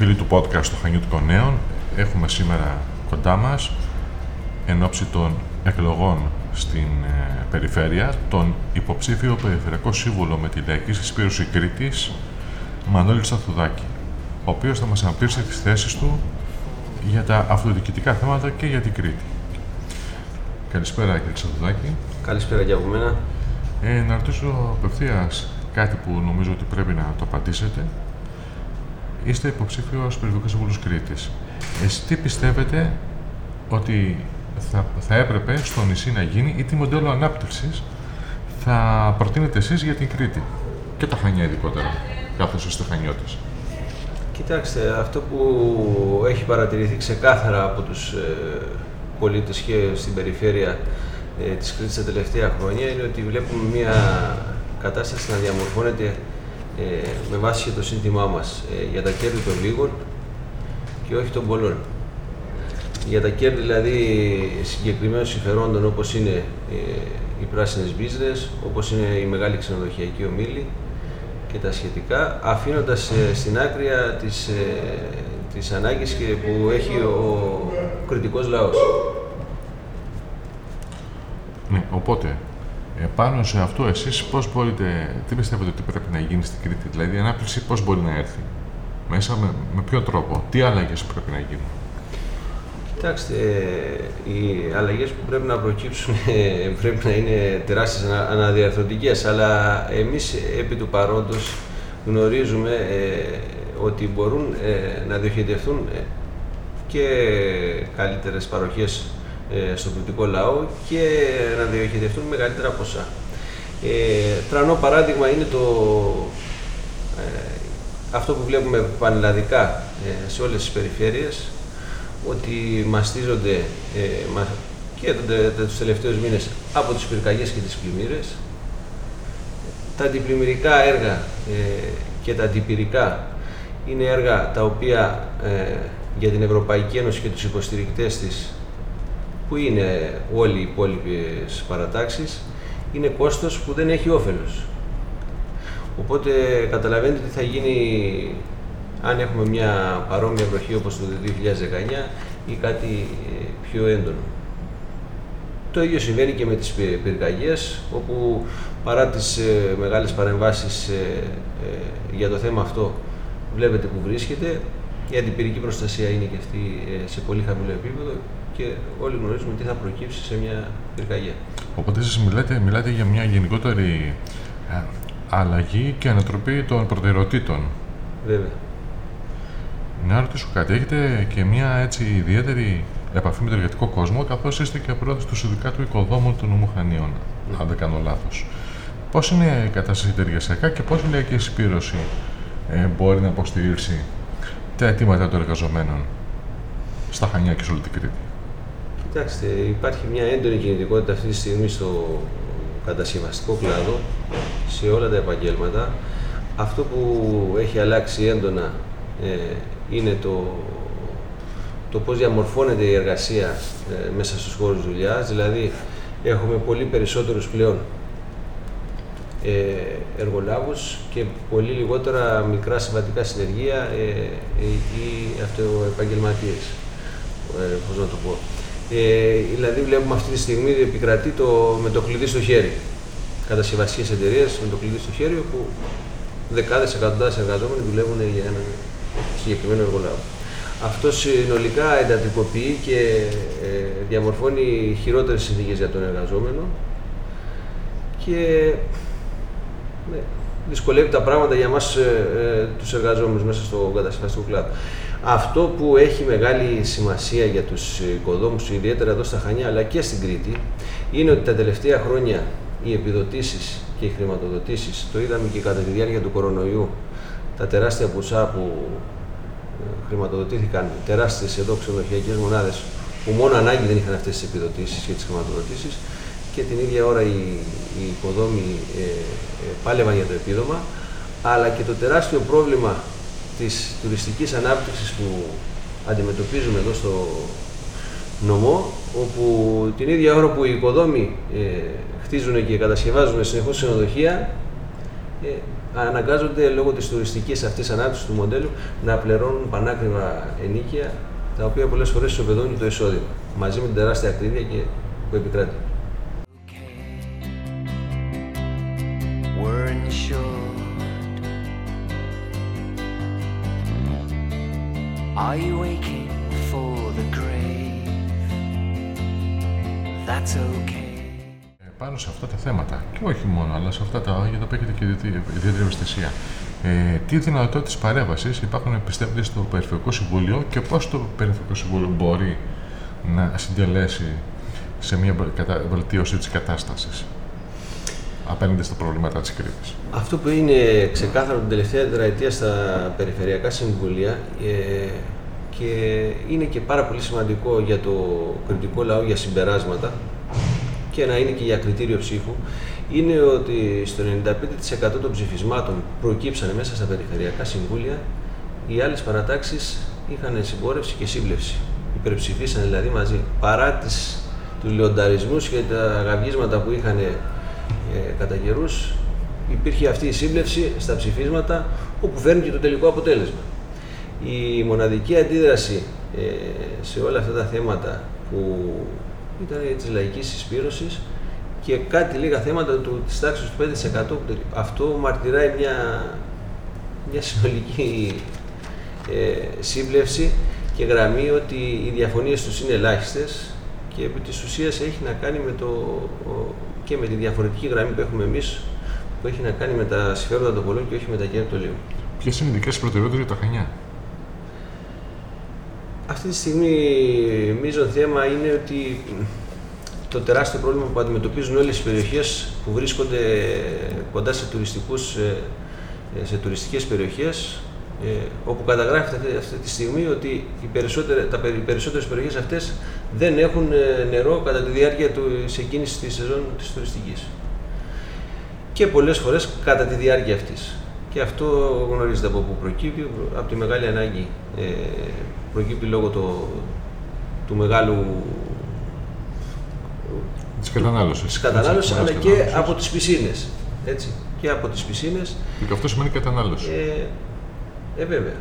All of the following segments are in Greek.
φίλοι του podcast του Χανιούτικων Νέων. Έχουμε σήμερα κοντά μας, εν ώψη των εκλογών στην ε, περιφέρεια, τον υποψήφιο Περιφερειακό Σύμβουλο με τη Λαϊκή Συσπήρωση Κρήτης, Μανώλη Σταθουδάκη, ο οποίος θα μας αναπτύξει τις θέσεις του για τα αυτοδιοικητικά θέματα και για την Κρήτη. Καλησπέρα κύριε Σταθουδάκη. Καλησπέρα και από μένα. Ε, να ρωτήσω απευθείας κάτι που νομίζω ότι πρέπει να το απαντήσετε. Είστε υποψήφιος περιφερειακό σύμβουλος Κρήτης. Εσεί τι πιστεύετε ότι θα, θα έπρεπε στο νησί να γίνει ή τι μοντέλο ανάπτυξης θα προτείνετε εσείς για την Κρήτη και τα Χανιά ειδικότερα, καθώς είστε Χανιώτες; Κοιτάξτε, αυτό που έχει παρατηρηθεί ξεκάθαρα από τους ε, πολίτες και στην περιφέρεια ε, της Κρήτης τα τελευταία χρόνια είναι ότι βλέπουμε μια κατάσταση να διαμορφώνεται ε, με βάση και το σύνθημά μας ε, για τα κέρδη των λίγων και όχι των πολλών. Για τα κέρδη δηλαδή συγκεκριμένων συμφερόντων όπως είναι ε, οι πράσινες business, όπως είναι η μεγάλη ξενοδοχειακή ομίλη και τα σχετικά, αφήνοντας στην άκρη τις, τις ανάγκες που έχει ο κριτικός λαός. Ναι, οπότε, πάνω σε αυτό εσείς πώς μπορείτε, τι πιστεύετε ότι πρέπει να γίνει στην Κρήτη, δηλαδή η ανάπτυξη πώς μπορεί να έρθει, μέσα με, με ποιο τρόπο, τι αλλαγές πρέπει να γίνουν; Κοιτάξτε, οι αλλαγές που πρέπει να προκύψουν ε, πρέπει να είναι τεράστιες αναδιαρθρωτικές, αλλά εμείς επί του παρόντος γνωρίζουμε ε, ότι μπορούν ε, να διοχετευτούν και καλύτερες παροχές ε, στον κριτικό λαό και να διοχετευτούν μεγαλύτερα ποσά. Ε, τρανό παράδειγμα είναι το, ε, αυτό που βλέπουμε πανελλαδικά ε, σε όλες τις περιφέρειες, ότι μαστίζονται ε, και τους τελευταίους μήνες από τις πυρκαγιές και τις πλημμύρες. Τα αντιπλημμυρικά έργα ε, και τα αντιπυρικά είναι έργα τα οποία για την Ευρωπαϊκή Ένωση και τους υποστηρικτές της που είναι όλοι οι υπόλοιπε παρατάξεις, είναι κόστος που δεν έχει όφελος. Οπότε καταλαβαίνετε τι θα γίνει αν έχουμε μια παρόμοια βροχή όπως το 2019 ή κάτι ε, πιο έντονο. Το ίδιο συμβαίνει και με τις πυρκαγιές, όπου παρά τις ε, μεγάλες παρεμβάσεις ε, για το θέμα αυτό βλέπετε που βρίσκεται, η αντιπυρική προστασία είναι και αυτή σε πολύ χαμηλό επίπεδο και όλοι γνωρίζουμε τι θα προκύψει σε μια πυρκαγιά. Οπότε εσείς μιλάτε, μιλάτε για μια γενικότερη ε, αλλαγή και ανατροπή των προτεραιοτήτων. Βέβαια. Να ρωτήσω κάτι, έχετε και μια έτσι ιδιαίτερη επαφή με τον εργατικό κόσμο, καθώς είστε και πρόεδρο του Συνδικάτου Οικοδόμων των Νομοχανίων, ναι. αν δεν κάνω λάθος. Πώς είναι η κατάσταση εργασιακά και πώς η λαϊκή εισπήρωση ε, μπορεί να υποστηρίξει τα αιτήματα των εργαζομένων στα Χανιά και σε όλη την Κρήτη; Κοιτάξτε, υπάρχει μια έντονη κινητικότητα αυτή τη στιγμή στο κατασκευαστικό κλάδο, σε όλα τα επαγγέλματα. Αυτό που έχει αλλάξει έντονα ε, είναι το, το πώς διαμορφώνεται η εργασία ε, μέσα στους χώρους δουλειάς, δηλαδή έχουμε πολύ περισσότερους πλέον ε, εργολάβους και πολύ λιγότερα μικρά συμβατικά συνεργεία ε, ε, ή αυτοεπαγγελματίες, ε, πώς να το πω. Ε, δηλαδή, βλέπουμε αυτή τη στιγμή επικρατεί το, με το κλειδί στο χέρι. Κατασκευαστικές εταιρείες με το κλειδί στο χέρι, όπου δεκάδες εκατοντάδες εργαζόμενοι δουλεύουν για έναν συγκεκριμένο εργολάβο. Αυτό συνολικά εντατικοποιεί και ε, διαμορφώνει χειρότερες συνθήκες για τον εργαζόμενο και ναι, δυσκολεύει τα πράγματα για εμάς ε, ε, τους εργαζόμενους μέσα στο κατασκευαστικό κλάδο. Αυτό που έχει μεγάλη σημασία για τους οικοδόμους, ιδιαίτερα εδώ στα Χανιά αλλά και στην Κρήτη, είναι ότι τα τελευταία χρόνια οι επιδοτήσεις και οι χρηματοδοτήσεις, το είδαμε και κατά τη διάρκεια του κορονοϊού, τα τεράστια ποσά που ε, χρηματοδοτήθηκαν, τεράστιες εδώ ξενοδοχειακές μονάδες, που μόνο ανάγκη δεν είχαν αυτές τις επιδοτήσεις και τις χρηματοδοτήσεις, και την ίδια ώρα οι, οι οικοδόμοι ε, ε, πάλευαν για το επίδομα, αλλά και το τεράστιο πρόβλημα της τουριστικής ανάπτυξης που αντιμετωπίζουμε εδώ στο νομό, όπου την ίδια ώρα που οι οικοδόμοι ε, χτίζουν και κατασκευάζουν συνεχώς ξενοδοχεία, ε, αναγκάζονται λόγω της τουριστικής αυτής ανάπτυξης του μοντέλου να πληρώνουν πανάκριβα ενίκεια τα οποία πολλές φορές ισοπεδώνουν το εισόδημα μαζί με την τεράστια ακρίβεια και που επικράτει. That's okay. Ε, πάνω σε αυτά τα θέματα, και όχι μόνο, αλλά σε αυτά τα για τα οποία έχετε και ιδιαίτερη ευαισθησία, ε, τι δυνατότητες παρέμβασης υπάρχουν, πιστεύετε, στο Περιφερειακό Συμβούλιο και πώς το Περιφερειακό Συμβούλιο μπορεί να συντελέσει σε μια βελτίωση της κατάστασης απέναντι στα προβλήματα της κρίση. Αυτό που είναι ξεκάθαρο την τελευταία τετραετία στα περιφερειακά συμβούλια ε, και είναι και πάρα πολύ σημαντικό για το κριτικό λαό για συμπεράσματα και να είναι και για κριτήριο ψήφου είναι ότι στο 95% των ψηφισμάτων προκύψανε μέσα στα περιφερειακά συμβούλια οι άλλες παρατάξεις είχαν συμπόρευση και σύμπλευση. Υπερψηφίσαν δηλαδή μαζί. Παρά τις, τους λιονταρισμούς και τα γαβγίσματα που είχαν ε, κατά καιρούς, υπήρχε αυτή η σύμπλευση στα ψηφίσματα όπου φέρνει και το τελικό αποτέλεσμα. Η μοναδική αντίδραση ε, σε όλα αυτά τα θέματα που ήταν της λαϊκής συσπήρωσης και κάτι λίγα θέματα του, της τάξης του 5% αυτό μαρτυράει μια, μια συνολική ε, σύμπλευση και γραμμή ότι οι διαφωνίες τους είναι ελάχιστες και επί της ουσίας έχει να κάνει με το, και με τη διαφορετική γραμμή που έχουμε εμείς που έχει να κάνει με τα συμφέροντα των πολλών και όχι με τα κέρδη του λίγου. Ποιες είναι οι δικές προτεραιότητες για τα Χανιά; Αυτή τη στιγμή μείζον θέμα είναι ότι το τεράστιο πρόβλημα που αντιμετωπίζουν όλες οι περιοχές που βρίσκονται κοντά σε, τουριστικούς, ε, ε, σε τουριστικές περιοχές ε, όπου καταγράφεται αυτή τη στιγμή ότι οι, περισσότερες, τα, οι περισσότερες περιοχές αυτές δεν έχουν νερό κατά τη διάρκεια του, εκείνης της σεζόν της τουριστικής. Και πολλές φορές κατά τη διάρκεια αυτής. Και αυτό γνωρίζετε από πού προκύπτει, από τη μεγάλη ανάγκη. Ε, προκύπτει λόγω το, του μεγάλου Της κατανάλωσης. Της κατανάλωσης, αλλά και από τις πισίνες. Έτσι. Και από τις πισίνες. Και αυτό σημαίνει κατανάλωση. Ε, ε, βέβαια.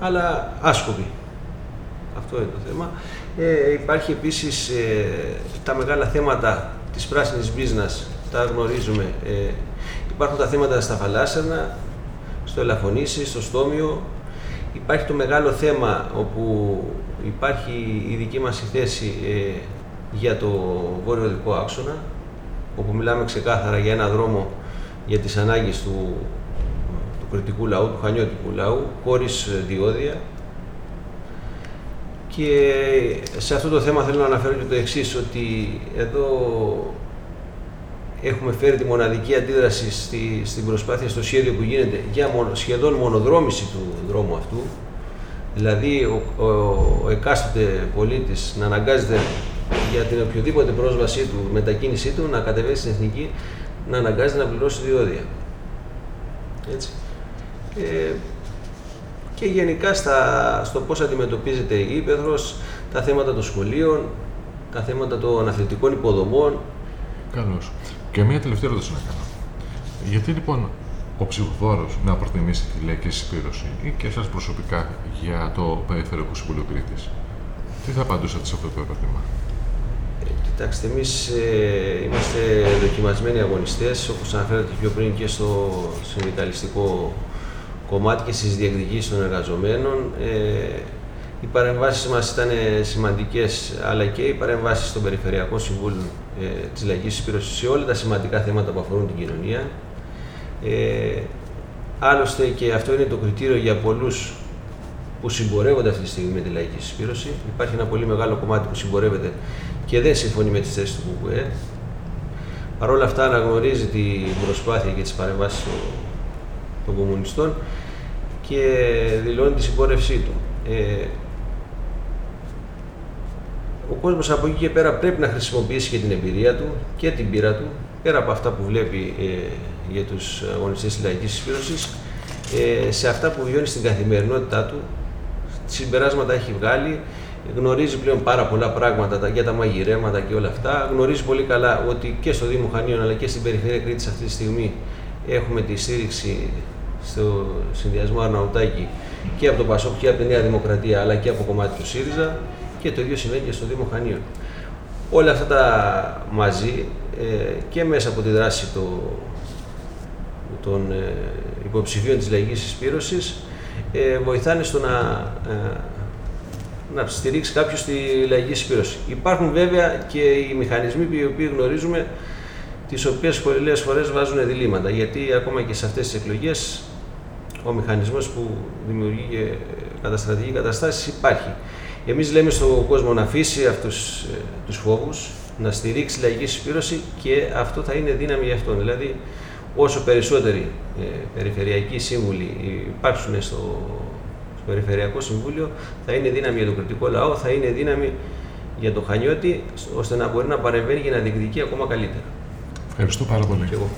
Αλλά άσκοπη. Αυτό είναι το θέμα. Ε, υπάρχει επίσης ε, τα μεγάλα θέματα της πράσινης μπίζνας, τα γνωρίζουμε. Ε, υπάρχουν τα θέματα στα φαλάσσερνα, στο ελαφωνήσι, στο στόμιο. Υπάρχει το μεγάλο θέμα όπου υπάρχει η δική μας θέση ε, για το βόρειο δικό άξονα, όπου μιλάμε ξεκάθαρα για ένα δρόμο για τις ανάγκες του, του κριτικού λαού, του χανιώτικου λαού, χωρίς διόδια. Και σε αυτό το θέμα θέλω να αναφέρω και το εξής ότι εδώ έχουμε φέρει τη μοναδική αντίδραση στη, στην προσπάθεια, στο σχέδιο που γίνεται για μονο, σχεδόν μονοδρόμηση του δρόμου αυτού. Δηλαδή ο, ο, ο εκάστοτε πολίτης να αναγκάζεται για την οποιοδήποτε πρόσβασή του, μετακίνησή του, να κατεβαίνει στην εθνική, να αναγκάζεται να πληρώσει διόδια. Έτσι. Ε, και γενικά στα, στο πώς αντιμετωπίζεται η Ήπεθρος, τα θέματα των σχολείων, τα θέματα των αθλητικών υποδομών. Καλώς. Και μια τελευταία ερώτηση να κάνω. Γιατί λοιπόν ο ψηφοφόρο να προτιμήσει τη λαϊκή συσπήρωση ή και εσάς προσωπικά για το Περιφερειακό Συμβούλιο Κρήτης; Τι θα απαντούσατε σε αυτό το ερώτημα; Κοιτάξτε, εμείς ε, είμαστε δοκιμασμένοι αγωνιστές, όπως αναφέρατε πιο πριν και στο συνδικαλιστικό κομμάτι και στις διεκδικήσεις των εργαζομένων. Ε, οι παρεμβάσεις μας ήταν σημαντικές, αλλά και οι παρεμβάσεις στο Περιφερειακό Συμβούλιο ε, της Λαϊκής Συσπήρωση σε όλα τα σημαντικά θέματα που αφορούν την κοινωνία. Ε, άλλωστε, και αυτό είναι το κριτήριο για πολλούς που συμπορεύονται αυτή τη στιγμή με τη λαϊκή συσπήρωση. Υπάρχει ένα πολύ μεγάλο κομμάτι που συμπορεύεται και δεν συμφωνεί με τις θέσεις του ΚΚΕ. Παρ' όλα αυτά αναγνωρίζει την προσπάθεια και τις παρεμβάσεις των κομμουνιστών και δηλώνει τη συμπόρευσή του. Ε, ο κόσμος από εκεί και πέρα πρέπει να χρησιμοποιήσει και την εμπειρία του και την πείρα του, πέρα από αυτά που βλέπει ε, για τους αγωνιστές της λαϊκής συσπήρωσης, ε, σε αυτά που βιώνει στην καθημερινότητά του, συμπεράσματα έχει βγάλει, γνωρίζει πλέον πάρα πολλά πράγματα για τα μαγειρέματα και όλα αυτά. Γνωρίζει πολύ καλά ότι και στο Δήμο Χανίων αλλά και στην περιφέρεια Κρήτης αυτή τη στιγμή έχουμε τη στήριξη στο συνδυασμό Αρναουτάκη και από το Πασόκ και από τη Νέα Δημοκρατία αλλά και από κομμάτι του ΣΥΡΙΖΑ και το ίδιο συμβαίνει και στο Δήμο Χανίων. Όλα αυτά τα μαζί ε, και μέσα από τη δράση το, των ε, υποψηφίων της λαϊκής εισπήρωσης ε, βοηθάνε στο να, ε, να στηρίξει κάποιος τη λαϊκή εισπήρωση. Υπάρχουν βέβαια και οι μηχανισμοί οι οποίοι γνωρίζουμε τις οποίες πολλές φορές βάζουν διλήμματα γιατί ακόμα και σε αυτές τις εκλογές ο μηχανισμός που δημιουργεί και καταστρατηγεί καταστάσεις υπάρχει. Εμείς λέμε στον κόσμο να αφήσει αυτούς ε, τους φόβους, να στηρίξει λαϊκή συσπήρωση και αυτό θα είναι δύναμη για αυτόν. Δηλαδή, όσο περισσότεροι ε, περιφερειακοί σύμβουλοι υπάρξουν στο, στο Περιφερειακό Συμβούλιο, θα είναι δύναμη για τον κριτικό λαό, θα είναι δύναμη για τον Χανιώτη, ώστε να μπορεί να παρεμβαίνει και να διεκδικεί ακόμα καλύτερα. Ευχαριστώ πάρα πολύ. Και εγώ.